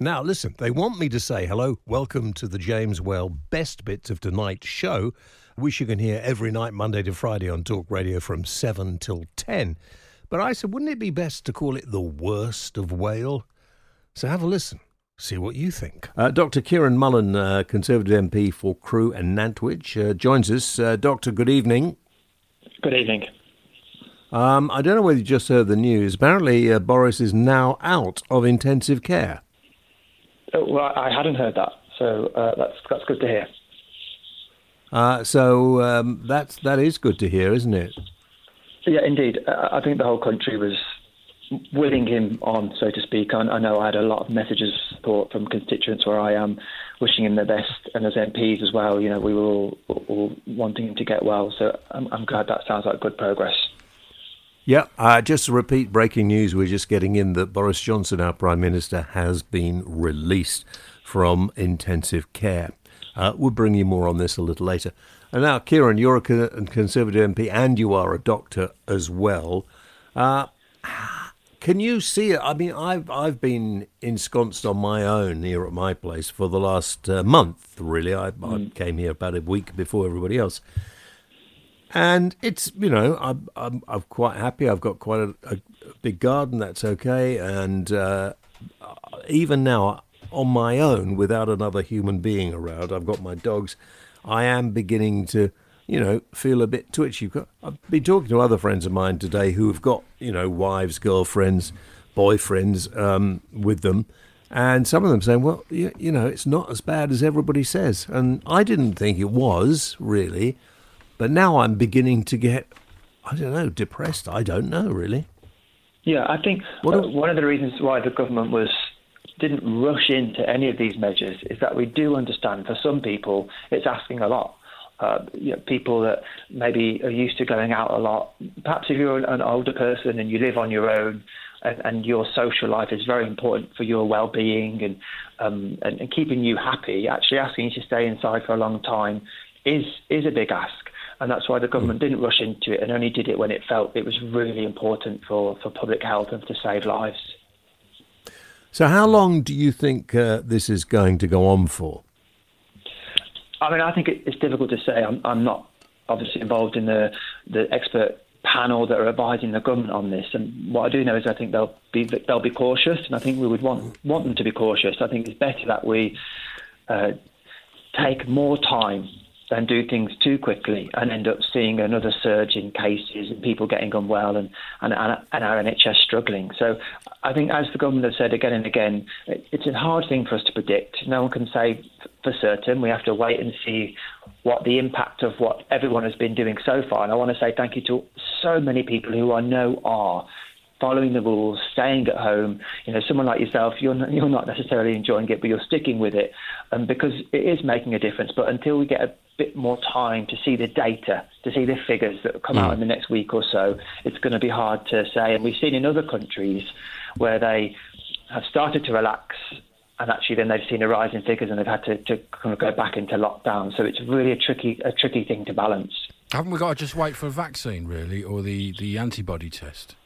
Now, listen, they want me to say hello, welcome to the James Whale Best Bits of Tonight show, which you can hear every night, Monday to Friday on Talk Radio from 7 till 10. But I said, wouldn't it be best to call it the worst of Whale? So have a listen, see what you think. Uh, Dr. Kieran Mullan, uh, Conservative MP for Crewe and Nantwich, uh, joins us. Uh, Doctor, good evening. Good evening. Um, I don't know whether you just heard the news. Apparently, uh, Boris is now out of intensive care. Uh, well, I hadn't heard that, so uh, that's that's good to hear. Uh, so um, that's that is good to hear, isn't it? Yeah, indeed. Uh, I think the whole country was willing him on, so to speak. I, I know I had a lot of messages of support from constituents where I am, wishing him the best, and as MPs as well. You know, we were all, all wanting him to get well. So I'm, I'm glad that sounds like good progress. Yeah, uh, just to repeat breaking news, we're just getting in that Boris Johnson, our Prime Minister, has been released from intensive care. Uh, we'll bring you more on this a little later. And now, Kieran, you're a Conservative MP and you are a doctor as well. Uh, can you see it? I mean, I've I've been ensconced on my own here at my place for the last uh, month. Really, I, mm. I came here about a week before everybody else and it's you know I'm I'm, I'm quite happy. I've got quite a, a big garden. That's okay, and uh, even now on my own, without another human being around, I've got my dogs. I am beginning to you know feel a bit twitchy. I've been talking to other friends of mine today who have got you know wives, girlfriends, boyfriends um, with them. And some of them saying, well, you, you know, it's not as bad as everybody says. And I didn't think it was, really. But now I'm beginning to get, I don't know, depressed. I don't know really. Yeah, I think uh, one of the reasons why the government was didn't rush into any of these measures is that we do understand for some people it's asking a lot. Uh, you know, people that maybe are used to going out a lot. Perhaps if you're an older person and you live on your own, and, and your social life is very important for your well-being and, um, and, and keeping you happy. Actually, asking you to stay inside for a long time is is a big ask and that's why the government didn't rush into it and only did it when it felt it was really important for, for public health and to save lives. So, how long do you think uh, this is going to go on for? I mean, I think it, it's difficult to say. I'm, I'm not obviously involved in the the expert panel that are advising the government on this. And what I do know is I think they'll be they'll be cautious, and I think we would want want them to be cautious. I think it's better that we uh, take more time than do things too quickly and end up seeing another surge in cases and people getting unwell and, and, and our NHS struggling. So I think, as the government has said again and again, it's a hard thing for us to predict. No one can say for certain. We have to wait and see what the impact of what everyone has been doing so far. And I want to say thank you to so many people who I know are following the rules, staying at home. You know, someone like yourself, you're not, you're not necessarily enjoying it, but you're sticking with it um, because it is making a difference. But until we get a bit more time to see the data, to see the figures that come mm. out in the next week or so, it's going to be hard to say. And we've seen in other countries where they have started to relax and actually then they've seen a rise in figures and they've had to, to kind of go back into lockdown. So it's really a tricky a tricky thing to balance. Haven't we got to just wait for a vaccine, really, or the, the antibody test?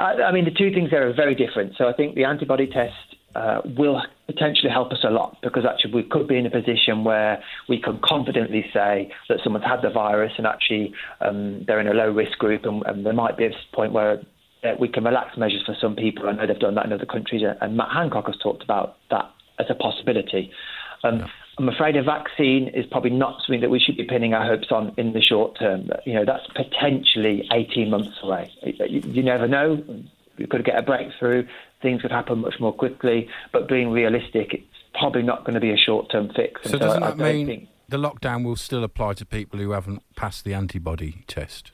I, I mean, the two things there are very different. So I think the antibody test uh, will potentially help us a lot because actually we could be in a position where we can confidently say that someone's had the virus and actually um, they're in a low risk group and, and, there might be a point where we can relax measures for some people. I know they've done that in other countries, and Matt Hancock has talked about that as a possibility. Um, yeah. I'm afraid a vaccine is probably not something that we should be pinning our hopes on in the short term. You know, that's potentially 18 months away. You, you never know. You could get a breakthrough. Things could happen much more quickly. But being realistic, it's probably not going to be a short-term fix. So, so doesn't that mean think... the lockdown will still apply to people who haven't passed the antibody test?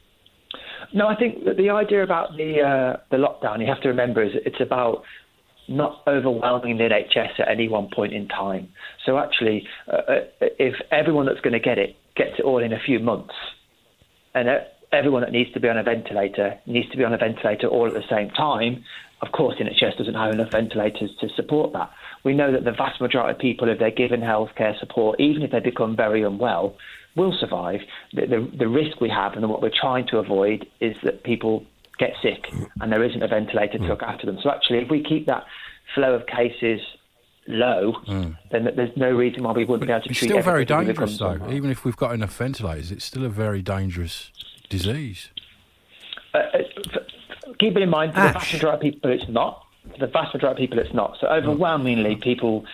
No, I think that the idea about the uh, the lockdown, you have to remember, is it's about not overwhelming the NHS at any one point in time. So actually, uh, uh if everyone that's going to get it gets it all in a few months, and uh, everyone that needs to be on a ventilator needs to be on a ventilator all at the same time, of course, NHS doesn't have enough ventilators to support that. We know that the vast majority of people, if they're given healthcare support, even if they become very unwell, will survive. The, the, the risk we have and what we're trying to avoid is that people get sick and there isn't a ventilator to look after them. So actually, if we keep that flow of cases low, mm. then there's no reason why we wouldn't but be able to treat. It's still very dangerous, though. Even if we've got enough ventilators, it's still a very dangerous disease. Uh, uh keep it in mind, for Ash. the vast majority of people, it's not. For the vast majority of people, it's not. So overwhelmingly, people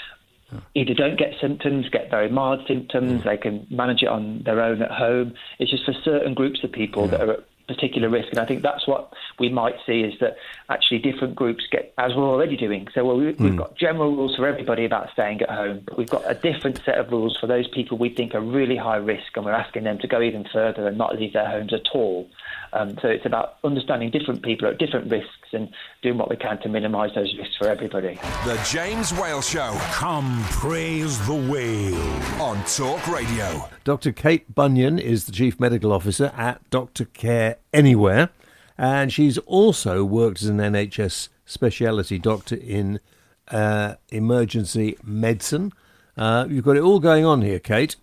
either don't get symptoms, get very mild symptoms, they can manage it on their own at home. It's just for certain groups of people yeah. that are at particular risk. And I think that's what we might see is that actually different groups get, as we're already doing. So well, we, mm. got general rules for everybody about staying at home, but we've got a different set of rules for those people we think are really high risk, and we're asking them to go even further and not leave their homes at all. Um, so it's about understanding different people at different risks and doing what we can to minimise those risks for everybody. The James Whale Show. Come praise the whale on Talk Radio. Dr. Kate Bunyan is the Chief Medical Officer at Doctor Care Anywhere, and she's also worked as an NHS speciality doctor in uh, emergency medicine. Uh, you've got it all going on here, Kate.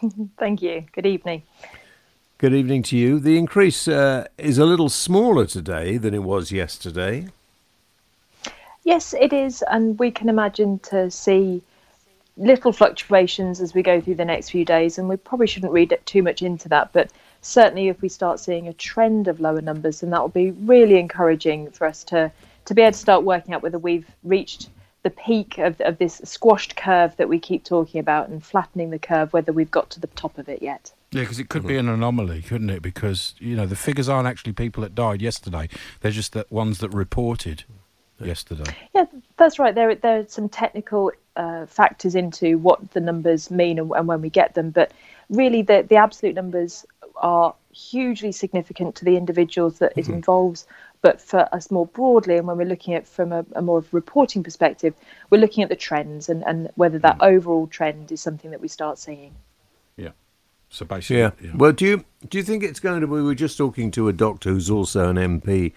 Thank you. Good evening. Good evening to you. The increase uh, is a little smaller today than it was yesterday. Yes, it is, and we can imagine to see little fluctuations as we go through the next few days, and we probably shouldn't read too much into that. But certainly, if we start seeing a trend of lower numbers, then that will be really encouraging for us to to be able to start working out whether we've reached the peak of, of this squashed curve that we keep talking about and flattening the curve, whether we've got to the top of it yet. Yeah, because it could be an anomaly, couldn't it? Because you know the figures aren't actually people that died yesterday; they're just the ones that reported yesterday. Yeah, that's right. There, there are some technical uh, factors into what the numbers mean and, and, when we get them, but really, the the absolute numbers are hugely significant to the individuals that it mm-hmm. involves. But for us more broadly, and when we're looking at from a, a, more of a reporting perspective, we're looking at the trends and, and whether that mm-hmm. overall trend is something that we start seeing. Yeah. So basically, yeah. yeah. Well, do you do you think it's going to? We were just talking to a doctor who's also an MP,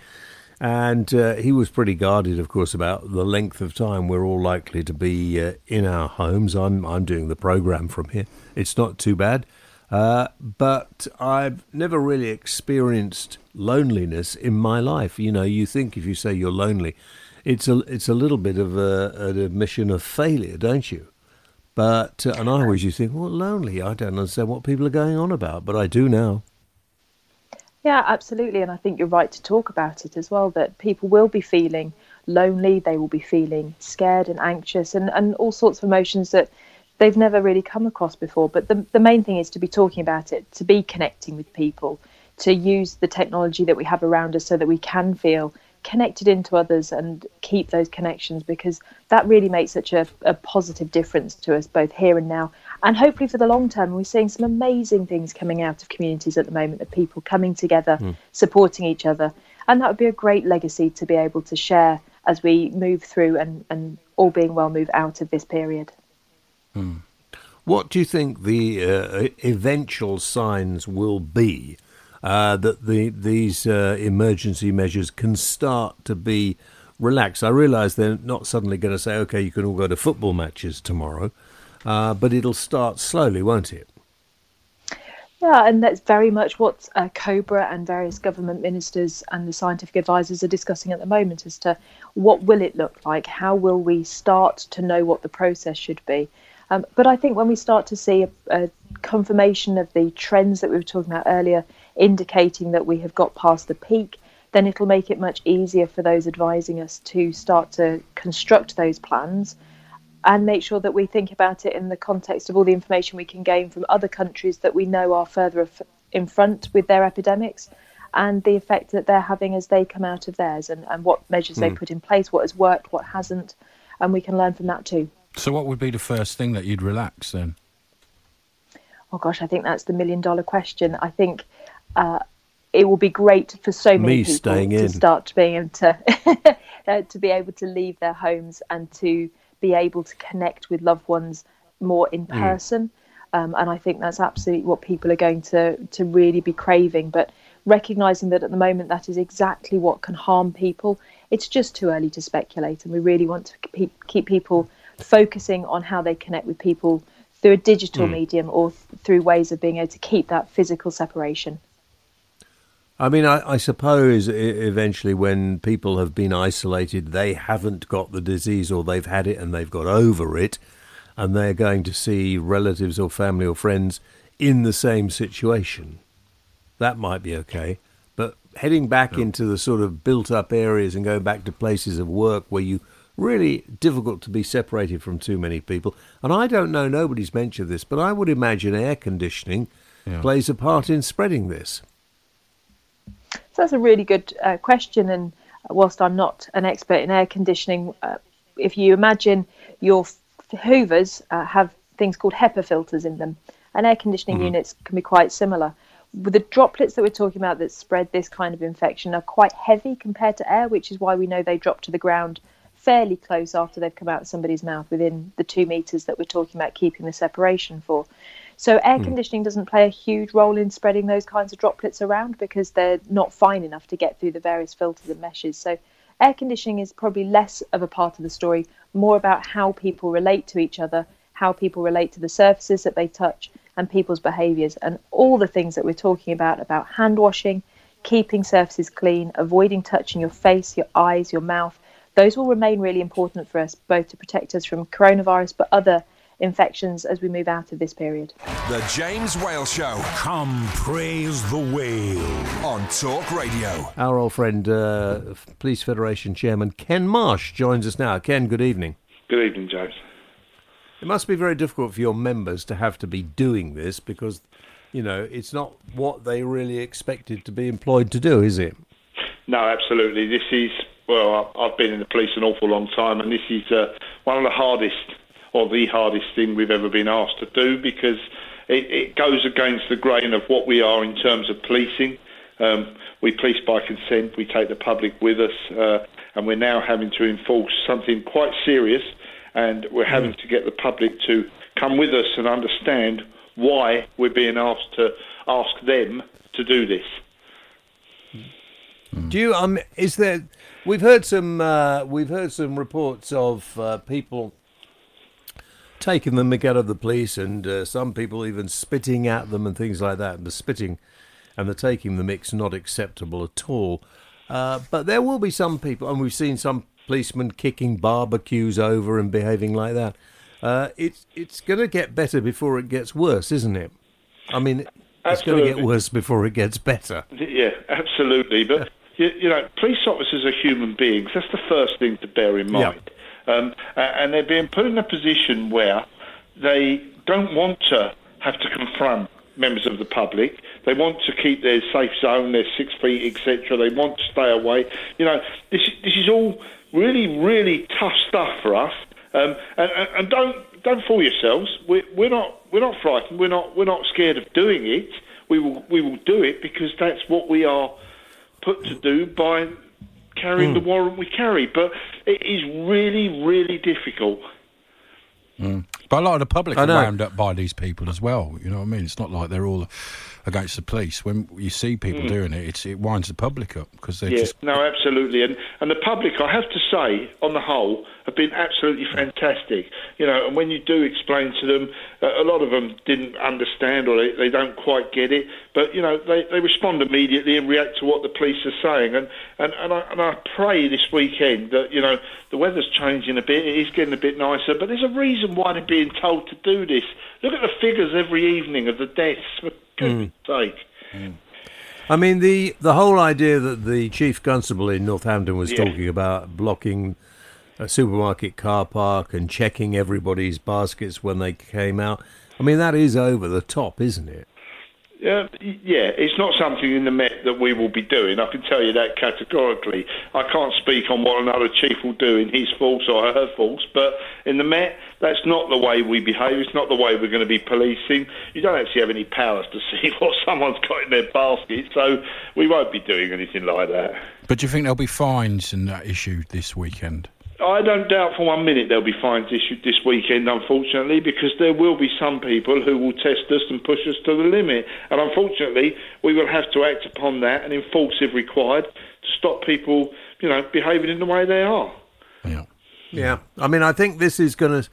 and uh, he was pretty guarded, of course, about the length of time we're all likely to be uh, in our homes. I'm I'm doing the program from here. It's not too bad, uh, but I've never really experienced loneliness in my life. You know, you think if you say you're lonely, it's a it's a little bit of a, an admission of failure, don't you? But uh, and I always to think, well, lonely. I don't understand what people are going on about, but I do now. Yeah, absolutely, and I think you're right to talk about it as well. That people will be feeling lonely, they will be feeling scared and anxious, and and all sorts of emotions that they've never really come across before. But the the main thing is to be talking about it, to be connecting with people, to use the technology that we have around us so that we can feel connected into others and keep those connections because that really makes such a, a, positive difference to us both here and now and hopefully for the long term we're seeing some amazing things coming out of communities at the moment of people coming together mm. supporting each other and that would be a great legacy to be able to share as we move through and, and all being well move out of this period mm. what do you think the uh, eventual signs will be uh, that the these uh, emergency measures can start to be relaxed. I realise they're not suddenly going to say, "Okay, you can all go to football matches tomorrow," uh, but it'll start slowly, won't it? Yeah, and that's very much what uh, COBRA and various government ministers and the scientific advisors are discussing at the moment as to what will it look like? How will we start to know what the process should be? Um, but I think when we start to see a, a confirmation of the trends that we were talking about earlier, indicating that we have got past the peak, then it'll make it much easier for those advising us to start to construct those plans and make sure that we think about it in the context of all the information we can gain from other countries that we know are further in front with their epidemics and the effect that they're having as they come out of theirs and, and what measures mm. they hmm. put in place, what has worked, what hasn't, and we can learn from that too. So, what would be the first thing that you'd relax then? Oh gosh, I think that's the million dollar question. I think uh, it will be great for so many Me people to in. start being able to uh, to be able to leave their homes and to be able to connect with loved ones more in hmm. person. Mm. Um, and I think that's absolutely what people are going to to really be craving. But recognizing that at the moment that is exactly what can harm people, it's just too early to speculate, and we really want to keep, keep people focusing on how they connect with people through a digital mm. medium or th- through ways of being able to keep that physical separation. I mean, I, I, suppose eventually when people have been isolated, they haven't got the disease or they've had it and they've got over it, and they're going to see relatives or family or friends in the same situation. That might be okay. But heading back yeah. into the sort of built up areas and going back to places of work where you really difficult to be separated from too many people. And I don't know, nobody's mentioned this, but I would imagine air conditioning yeah. plays a part in spreading this. That's a really good uh, question. And whilst I'm not an expert in air conditioning, uh, if you imagine your Hoovers uh, have things called HEPA filters in them, and air conditioning mm-hmm. units can be quite similar. The droplets that we're talking about that spread this kind of infection are quite heavy compared to air, which is why we know they drop to the ground fairly close after they've come out of somebody's mouth within the two meters that we're talking about keeping the separation for. So air mm. conditioning doesn't play a huge role in spreading those kinds of droplets around because they're not fine enough to get through the various filters and meshes. So air conditioning is probably less of a part of the story, more about how people relate to each other, how people relate to the surfaces that they touch, and people's behaviours, and all the things that we're talking about about hand washing, keeping surfaces clean, avoiding touching your face, your eyes, your mouth. Those will remain really important for us, both to protect us from coronavirus, but other infections as we move out of this period. The James Whale Show. Come praise the whale. On Talk Radio. Our old friend, uh, Police Federation Chairman Ken Marsh joins us now. Ken, good evening. Good evening, James. It must be very difficult for your members to have to be doing this because, you know, it's not what they really expected to be employed to do, is it? No, absolutely. This is, well, I've been in the police an awful long time, and this is uh, one of the hardest or the hardest thing we've ever been asked to do because it, it goes against the grain of what we are in terms of policing. Um, we police by consent, we take the public with us, uh, and we're now having to enforce something quite serious, and we're having to get the public to come with us and understand why we're being asked to ask them to do this. Do you? Um, is there? We've heard some. Uh, we've heard some reports of uh, people taking the mick out of the police, and uh, some people even spitting at them and things like that. And the spitting and the taking the mick's not acceptable at all. Uh, but there will be some people, and we've seen some policemen kicking barbecues over and behaving like that. Uh, it's it's going to get better before it gets worse, isn't it? I mean, it's going to get worse before it gets better. Yeah, absolutely. But you, you, know, police officers are human beings. That's the first thing to bear in mind. Um, and they're being put in a position where they don't want to have to confront members of the public. They want to keep their safe zone, their six feet, etc. They want to stay away. You know, this this is all really, really tough stuff for us. Um, and, and, don't don't fool yourselves. We're, we're not we're not frightened. We're not we're not scared of doing it. We will we will do it because that's what we are put to do by carrying mm. the warrant we carry. But it is really, really difficult. Mm. But a lot of the public are wound up by these people as well. You know what I mean? It's not like they're all against the police. When you see people mm. doing it, it winds the public up because they're yeah, just. No, absolutely. And, and the public, I have to say, on the whole, have been absolutely fantastic. You know, and when you do explain to them, uh, a lot of them didn't understand or they, they don't quite get it, but you know, they, they respond immediately and react to what the police are saying. And and and I, and I pray this weekend that you know the weather's changing a bit, it is getting a bit nicer, but there's a reason why they're being told to do this. Look at the figures every evening of the deaths. For mm. sake. Mm. I mean, the the whole idea that the chief constable in Northampton was Yeah. talking about blocking a supermarket car park and checking everybody's baskets when they came out. I mean, that is over the top, isn't it? Yeah, yeah, it's not something in the Met that we will be doing. I can tell you that categorically. I can't speak on what another chief will do in his force or her force, but in the Met, that's not the way we behave. It's not the way we're going to be policing. You don't actually have any powers to see what someone's got in their basket, so we won't be doing anything like that. But do you think there'll be fines and that issued this weekend? I don't doubt for one minute there'll be fines issued this weekend, unfortunately, because there will be some people who will test us and push us to the limit. And unfortunately, we will have to act upon that and enforce if required to stop people, you know, behaving in the way they are. Yeah. Yeah, I mean, I think this is going to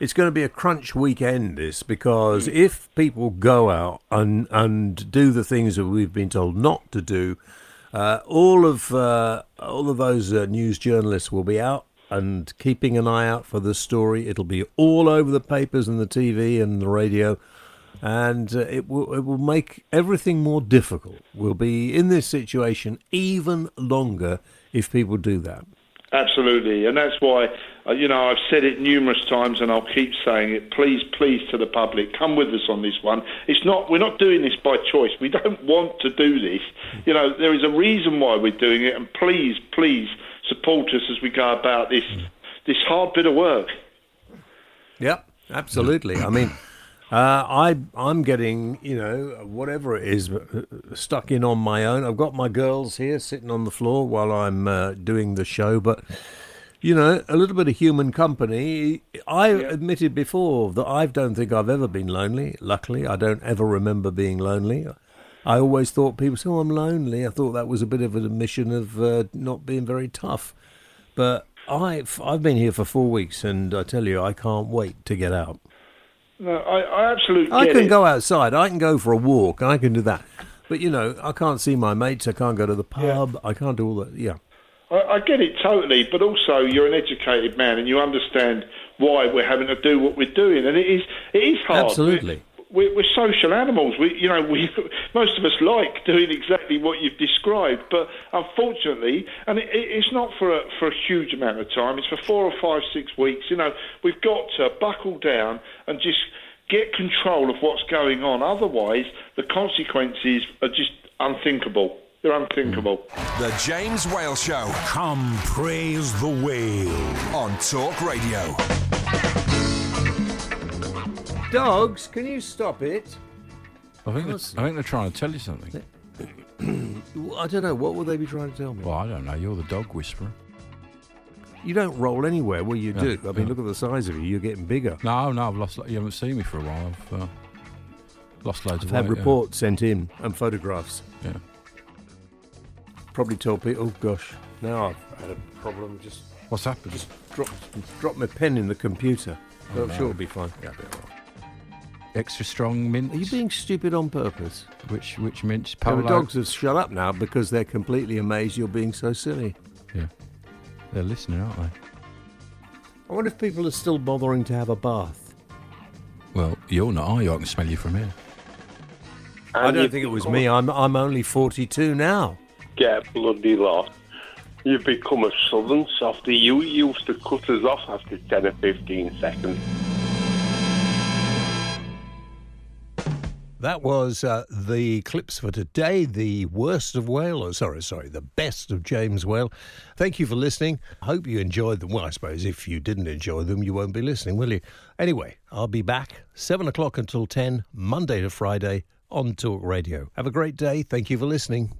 it's going to be a crunch weekend. This because if people go out and and do the things that we've been told not to do, uh, all of uh, all of those uh, news journalists will be out and keeping an eye out for the story. It'll be all over the papers and the TV and the radio. And uh, it will it will make everything more difficult. We'll be in this situation even longer if people do that. Absolutely, and that's why, uh, you know, I've said it numerous times, and I'll keep saying it. Please, please, to the public, come with us on this one. It's not, we're not doing this by choice. We don't want to do this. You know, there is a reason why we're doing it, and please, please support us as we go about this this hard bit of work. Yep, absolutely. I mean, uh, I I'm getting you know whatever it is uh, stuck in on my own. I've got my girls here sitting on the floor while I'm uh, doing the show, but you know a little bit of human company. I admitted before that I don't think I've ever been lonely. Luckily, I don't ever remember being lonely. I always thought people say, "Oh, I'm lonely." I thought that was a bit of an admission of uh, not being very tough, but. I've I've been here for four weeks, and I tell you, I can't wait to get out. No, I, I absolutely I can it. go outside. I can go for a walk. I can do that. But you know, I can't see my mates. I can't go to the pub. I can't do all that. Yeah. I, I get it totally, but also you're an educated man and you understand why we're having to do what we're doing, and it is it is hard. Absolutely. We're, we're social animals. We, you know, we most of us like doing exactly what you've described, but unfortunately, and it, it- it's not for a, for a huge amount of time. It's for four or five, six weeks. You know, we've got to buckle down and just get control of what's going on. Otherwise, the consequences are just unthinkable. They're unthinkable. The James Whale Show Come praise the whale. on Talk Radio. Dogs, can you stop it? I think, that's, I think they're trying to tell you something. I don't know. What will they be trying to tell me? Well, I don't know. You're the dog whisperer. You don't roll anywhere. Well, you Yeah, do. I mean, yeah. look at the size of you. You're getting bigger. No, no, I've lost. You haven't seen me for a while. I've uh, lost loads I've of had weight. yeah. reports sent in and photographs. Yeah. Probably told people, oh gosh, now I've had a problem. Just What's happened? just dropped, drop my pen in the computer. Oh, I'm no. sure it'll be fine. Yeah, a bit all right. Extra strong mints. Are you being stupid on purpose? Which which mints? Now, Polo. the dogs have shut up now because they're completely amazed you're being so silly. Yeah. They're listening, aren't they? I wonder if people are still bothering to have a bath. Well, you're not, are you? I can smell you from here. I don't think it was me. I'm I'm only 42 now. get bloody lost. You've become a southern softy. You used to cut us off after 10 or 15 seconds. That was uh, the clips for today. The worst of Whale, or sorry, sorry, the best of James Whale. Thank you for listening. I hope you enjoyed them. Well, I suppose if you didn't enjoy them, you won't be listening, will you? Anyway, I'll be back seven o'clock until ten, Monday to Friday on Talk Radio. Have a great day. Thank you for listening.